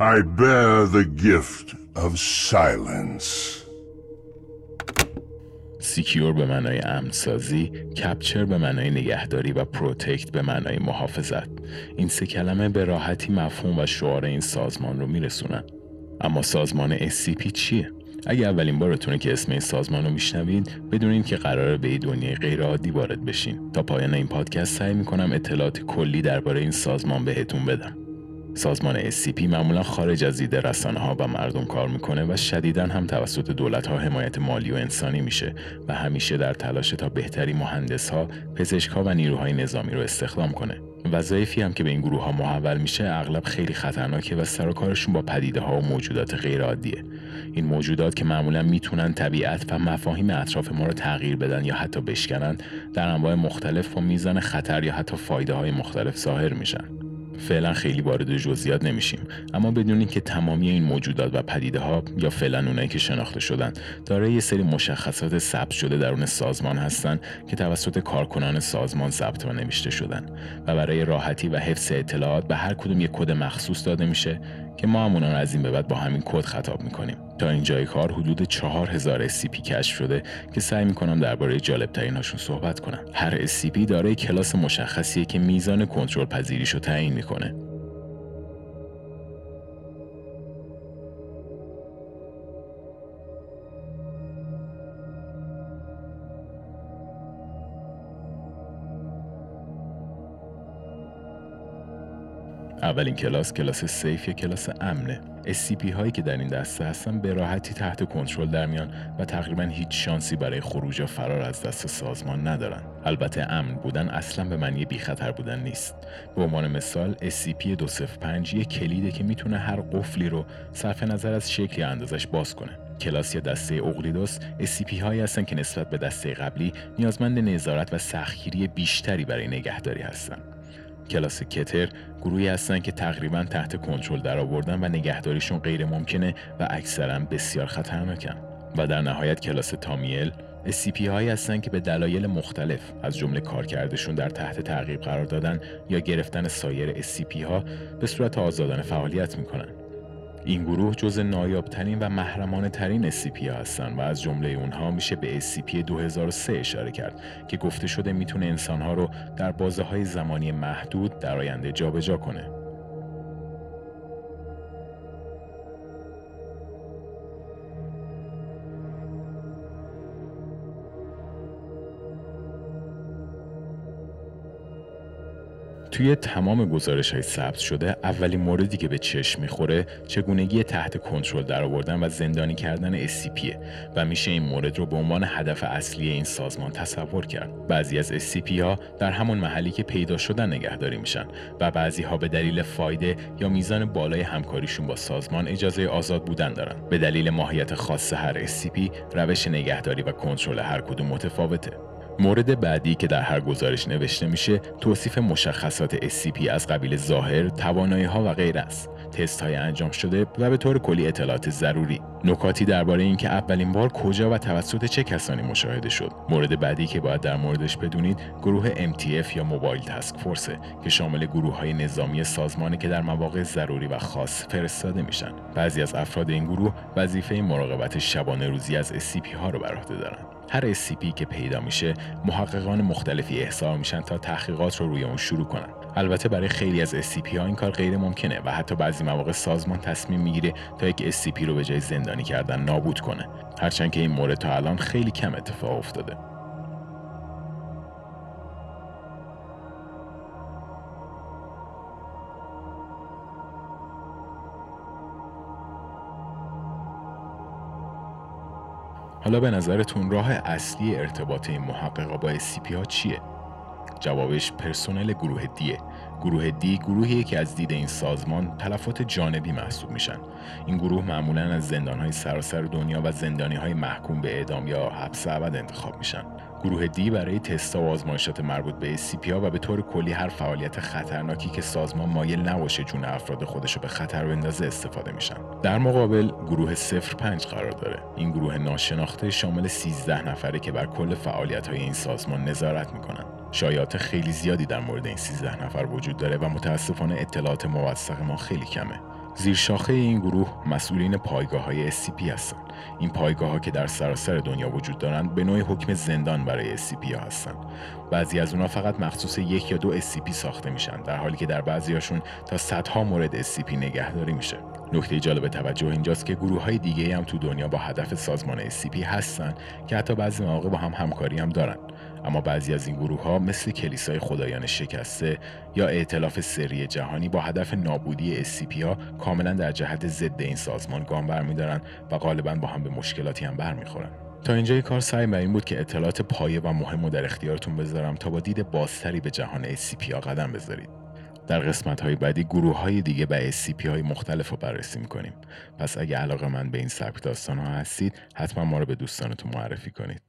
I bear the gift of silence. Secure به معنای امنسازی، capture به معنای نگهداری و protect به معنای محافظت. این سه کلمه به راحتی مفهوم و شعار این سازمان رو میرسونن. اما سازمان SCP چیه؟ اگه اولین بارتونه که اسم این سازمان رو میشنوید بدونید که قراره به دنیای غیر عادی وارد بشین تا پایان این پادکست سعی می‌کنم اطلاعات کلی درباره این سازمان بهتون بدم سازمان SCP معمولا خارج از دید رسانه ها و مردم کار می‌کنه و شدیدا هم توسط دولت ها حمایت مالی و انسانی میشه و همیشه در تلاش تا بهتری مهندس ها، پزشک ها و نیروهای نظامی رو استخدام کنه. وظایفی هم که به این گروه ها محول میشه اغلب خیلی خطرناکه و سر کارشون با پدیده ها و موجودات غیر عادیه. این موجودات که معمولا می‌تونن طبیعت و مفاهیم اطراف ما رو تغییر بدن یا حتی بشکنن در انواع مختلف و میزان خطر یا حتی فایده های مختلف ظاهر میشن. فعلا خیلی وارد جزئیات نمیشیم. اما بدونید که تمامی این موجودات و پدیده ها یا فعلا اونایی که شناخته شدن دارای یه سری مشخصات ثبت شده درون سازمان هستن که توسط کارکنان سازمان ثبت و نوشته شدن. و برای راحتی و حفظ اطلاعات به هر کدوم یک کد مخصوص داده میشه که ما هم رو از این به بعد با همین کد خطاب می‌کنیم. تا اینجای کار حدود 4000 SCP کشف شده که سعی می‌کنم درباره جالب ترین هاشون صحبت کنم. هر SCP دارای کلاس مشخصیه که میزان کنترل پذیریش رو تعیین می‌کنه. اولین کلاس کلاس سیف یا کلاس امنه. SCP هایی که در این دسته هستن به راحتی تحت کنترل در میان و تقریبا هیچ شانسی برای خروج یا فرار از دست سازمان ندارن. البته امن بودن اصلا به معنی بی خطر بودن نیست. به عنوان مثال SCP-205 یک کلیده که می‌تونه هر قفلی رو صرف نظر از شکل یا اندازش باز کنه. کلاس یا دسته اقلیدوس SCP هایی هستن که نسبت به دسته قبلی نیازمند نظارت و سختگیری بیشتری برای نگهداری هستند کلاس کتر گروهی هستند که تقریبا تحت کنترل در آوردن و نگهداریشون غیر ممکنه و اکثرا بسیار خطرناکن. و در نهایت کلاس تامیل SCP هایی هستند که به دلایل مختلف از جمله کارکردشون در تحت تعقیب قرار دادن یا گرفتن سایر SCP ها به صورت آزادانه فعالیت می‌کنن. این گروه جز نایابترین و محرمانه ترین SCP ها هستن و از جمله اونها میشه به SCP 2003 اشاره کرد که گفته شده می‌تونه انسانها رو در بازه های زمانی محدود در آینده جابجا کنه. توی تمام گزارش های ثبت شده اولین موردی که به چشم می‌خوره چگونگی تحت کنترل در آوردن و زندانی کردن SCP و میشه این مورد رو به عنوان هدف اصلی این سازمان تصور کرد. بعضی از SCP ها در همون محلی که پیدا شدن نگهداری میشن و بعضی ها به دلیل فایده یا میزان بالای همکاریشون با سازمان اجازه آزاد بودن دارن. به دلیل ماهیت خاص هر SCP روش نگهداری و کنترل هر کدوم متفاوته. مورد بعدی که در هر گزارش نوشته میشه توصیف مشخصات SCP از قبیل ظاهر، توانایی ها و غیر است. تست های انجام شده و به طور کلی اطلاعات ضروری. نکاتی درباره اینکه اولین بار کجا و توسط چه کسانی مشاهده شد. مورد بعدی که باید در موردش بدونید گروه MTF یا موبایل تاسک فورسه که شامل گروه های نظامی سازمانی که در مواقع ضروری و خاص فرستاده میشن. بعضی از افراد این گروه وظیفه مراقبت شبانه روزی از SCP ها رو بر عهده دارند. هر SCP که پیدا میشه محققان مختلفی احضار میشن تا تحقیقات رو روی اون شروع کنن. البته برای خیلی از SCP ها این کار غیر ممکنه و حتی بعضی مواقع سازمان تصمیم می‌گیره تا یک SCP رو به جای زندانی کردن نابود کنه. هرچند که این مورد تا الان خیلی کم اتفاق افتاده. حالا به نظرتون راه اصلی ارتباط این محققا با SCP ها چیه؟ جوابش پرسنل گروه دیه گروه دی گروهی که از دید این سازمان تلفات جانبی محسوب میشن. این گروه معمولا از زندانهای سراسر دنیا و زندانی های محکوم به اعدام یا حبس ابد انتخاب میشن. گروه دی برای تستا و آزمایشات مربوط به ها و به طور کلی هر فعالیت خطرناکی که سازمان مایل نباشه جون افراد خودش رو به خطر بندازه استفاده میشن. در مقابل گروه 05 قرار داره. این گروه ناشناخته شامل 13 نفره که بر کل فعالیت های این سازمان نظارت می‌کنن. شایعات خیلی زیادی در مورد این 13 نفر وجود داره و متاسفانه اطلاعات موثق ما خیلی کمه. زیر شاخه این گروه مسئولین پایگاه های SCP هستند. این پایگاه ها که در سراسر دنیا وجود دارند به نوعی حکم زندان برای SCP ها هستند. بعضی از اونها فقط مخصوص یک یا دو SCP ساخته میشن در حالی که در بعضی هاشون تا صدها مورد SCP نگهداری میشه. نکته جالب توجه اینجاست که گروه های دیگه هم تو دنیا با هدف سازمان SCP هستن که حتی بعضی مواقع با هم همکاری هم دارن. اما بعضی از این گروه ها مثل کلیسای خدایان شکسته یا ائتلاف سری جهانی با هدف نابودی SCP ها کاملا در جهت ضد این سازمان گام برمیدارن و غالبا با هم به مشکلاتی هم برمیخورن. تا اینجای کار سعی بر این بود که اطلاعات پایه و مهم رو در اختیارتون بذارم تا با دید بازتری به جهان SCP ها قدم بذارید. در قسمت های بعدی گروه های دیگه به SCP های مختلف رو بررسی می‌کنیم. پس اگه علاقه من به این سبک داستان ها هستید حتما ما رو به دوستانتون معرفی کنید.